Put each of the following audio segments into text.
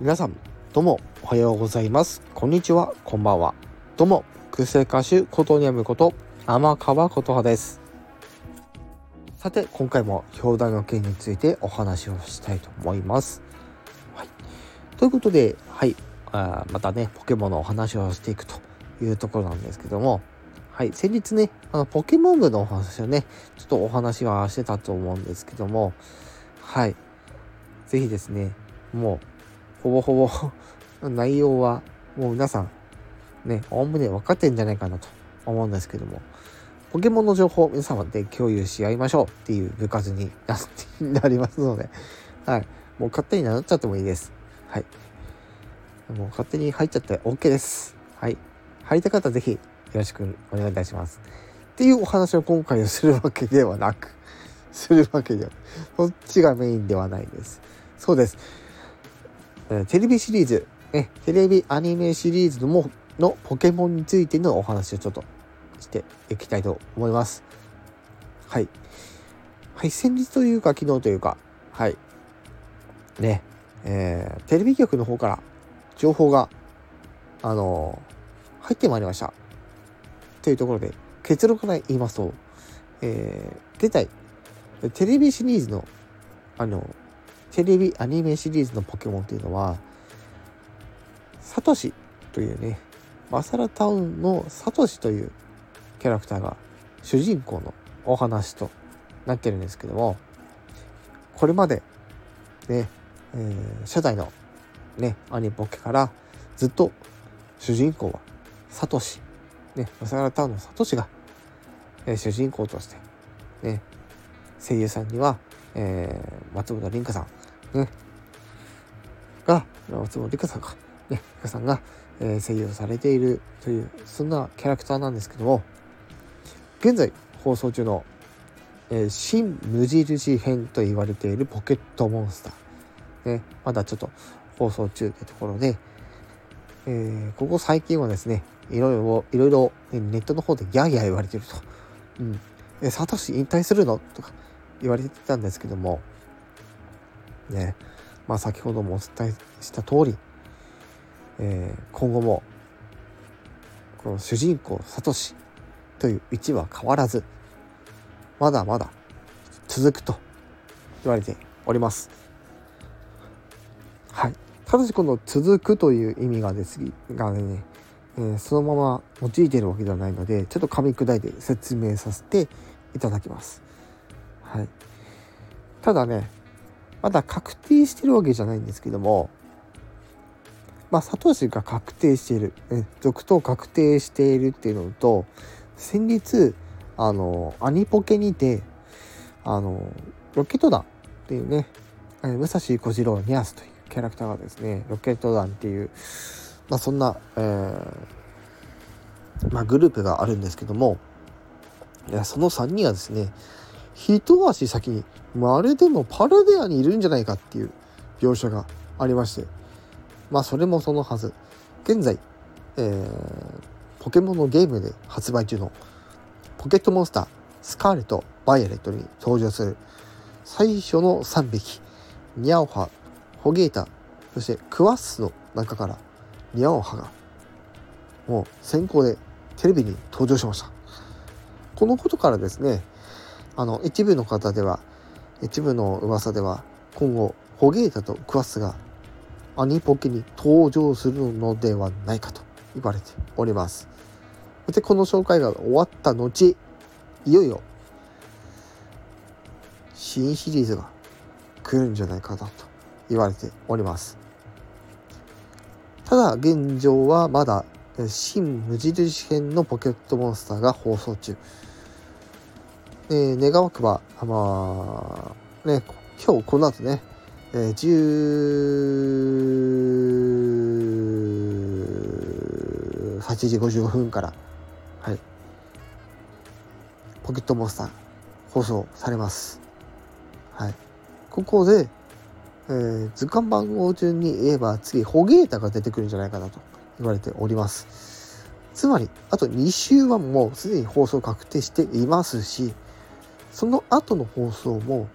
皆さんどうもおはようございます。こんにちは。こんばんは。どうも。癖歌手ことにゃむこと。天川琴葉です。さて今回も表題の件についてお話をしたいと思います、はい、ということではい。あまたねポケモンのお話をしていくというところなんですけども。はい。先日ねあのポケモン部のお話をねちょっとお話はしてたと思うんですけども。はい。是非ですねもうほぼほぼ 内容はもう皆さんね、おおむね分かってんじゃないかなと思うんですけども、ポケモンの情報を皆様で共有し合いましょうっていう部活になってなりますので、はい。もう勝手に名乗っちゃってもいいです。はい。もう勝手に入っちゃって OK です。はい。入りたかったらぜひよろしくお願いいたします。っていうお話を今回をするわけではなく、するわけでは、そっちがメインではないです。そうです。テレビシリーズ、ね、テレビアニメシリーズのものポケモンについてのお話をちょっとしていきたいと思います。はい。はい、先日というか昨日というか、はい。ね、えー、テレビ局の方から情報が、あのー、入ってまいりました。というところで、結論から言いますと、えー、現在、テレビシリーズの、あの、テレビアニメシリーズのポケモンっていうのは、サトシというね、マサラタウンのサトシというキャラクターが主人公のお話となってるんですけども、これまで、ね、えー、初代のね、アニポケからずっと主人公はサトシ、ね、マサラタウンのサトシが、えー、主人公として、ね、声優さんには、えー、松本凛香さんね、が、松本里香さんか、ね、里香さんが、えー、声優されているという、そんなキャラクターなんですけども、現在放送中の、えー、新無印編と言われているポケットモンスター。ね、まだちょっと放送中というところで、えー、ここ最近はですね、いろいろ、いろいろネットの方でギャーギャー言われてると。うん。え、サトシ引退するの？とか言われてたんですけども、ね、まあ先ほどもお伝えした通り、えー、今後もこの主人公サトシという位置は変わらずまだまだ続くと言われております。はい、ただしこの「続く」という意味がですがね、えー、そのまま用いているわけではないのでちょっと噛み砕いて説明させていただきます。はい、ただねまだ確定してるわけじゃないんですけどもまあサトシが確定している、え続投確定しているっていうのと先日あのアニポケにてあのロケット団っていうね武蔵小次郎ニャスというキャラクターがですねロケット団っていう、まあ、そんな、えーまあ、グループがあるんですけどもいやその3人がですね一足先にまるでもパラデアにいるんじゃないかっていう描写がありまして。まあそれもそのはず。現在、えー、ポケモンのゲームで発売中のポケットモンスタースカーレット・バイオレットに登場する最初の3匹。ニャオハホゲータそしてクワッスの中からニャオハがもう先行でテレビに登場しました。このことからですねあの一部の方では一部の噂では今後ホゲータとクワスがアニポケに登場するのではないかと言われております。でこの紹介が終わった後いよいよ新シリーズが来るんじゃないかなと言われております。ただ現状はまだ新無印編のポケットモンスターが放送中。えー、願わくば、まあ、ね、今日この後ね、えー、18時55分から、はい、ポケットモンスター放送されます。はい。ここで、えー、図鑑番号順に言えば次、ホゲータが出てくるんじゃないかなと言われております。つまり、あと2週はもうすでに放送確定していますし、その後の放送も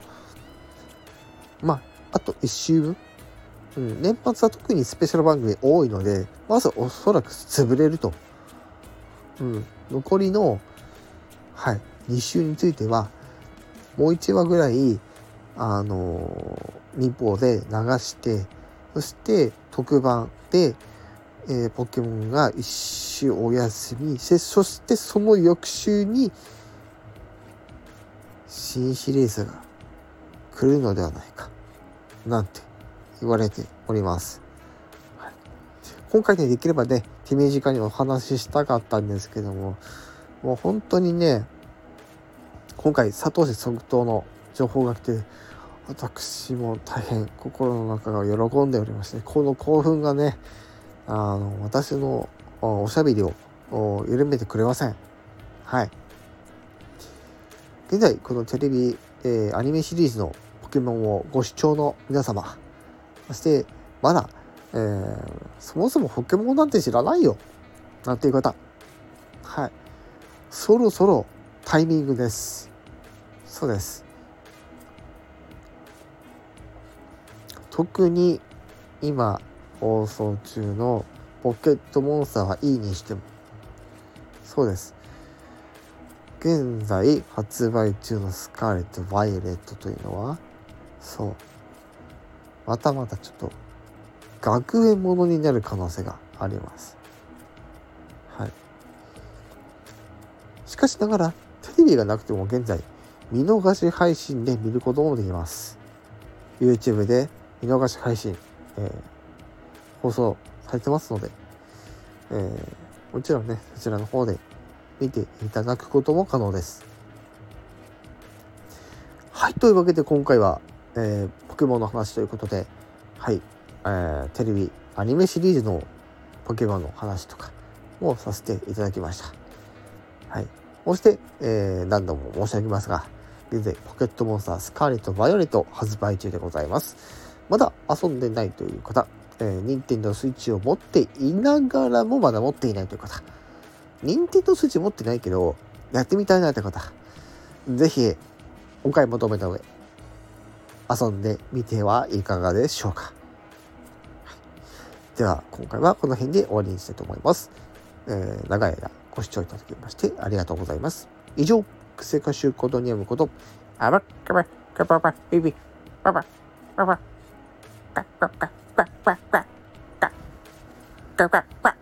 まああと1週分？うん、年末は特にスペシャル番組多いのでまずおそらく潰れると、うん、残りの、はい、2週についてはもう1話ぐらいあの民放で流してそして特番で、えー、ポケモンが一週お休みしてそしてその翌週に新シリーズが来るのではないかなんて言われております。はい、今回ねできればね手短にお話ししたかったんですけどももう本当にね今回佐藤氏即答の情報が来て私も大変心の中が喜んでおりましてこの興奮がねあの私のおしゃべりを緩めてくれません。はい。現在このテレビ、えー、アニメシリーズのポケモンをご視聴の皆様そしてまだ、えー、そもそもポケモンなんて知らないよなんていう方。はい。そろそろタイミングです。そうです。特に今放送中のポケットモンスターはいいにしてもそうです。現在発売中のスカーレット・バイオレットというのはそう。またまたちょっと学園ものになる可能性があります。はい。しかしながらテレビがなくても現在見逃し配信で見ることもできます。YouTube で見逃し配信、えー、放送されてますので、えー、もちろんね、そちらの方で見ていただくことも可能です。はい、というわけで今回は、えー、ポケモンの話ということで、はい、えー、テレビ、アニメシリーズのポケモンの話とかをさせていただきました。はい。そして、えー、何度も申し上げますが、現在、ポケットモンスタースカーレット・バイオレット発売中でございます。まだ遊んでないという方、えー、任天堂スイッチを持っていながらもまだ持っていないという方、任天堂スイッチ持ってないけど、やってみたいなという方、ぜひ、お買い求めた上、遊んでみてはいかがでしょうか。では、今回はこの辺で終わりにしたいと思います。えー、長い間ご視聴いただきましてありがとうございます。以上、クセ歌手コドニアムこと、あばっかば、かばば、ビビ、ばば、ばば。quack, quack, quack, quack, quack, quack, quack, quack, quack, quack.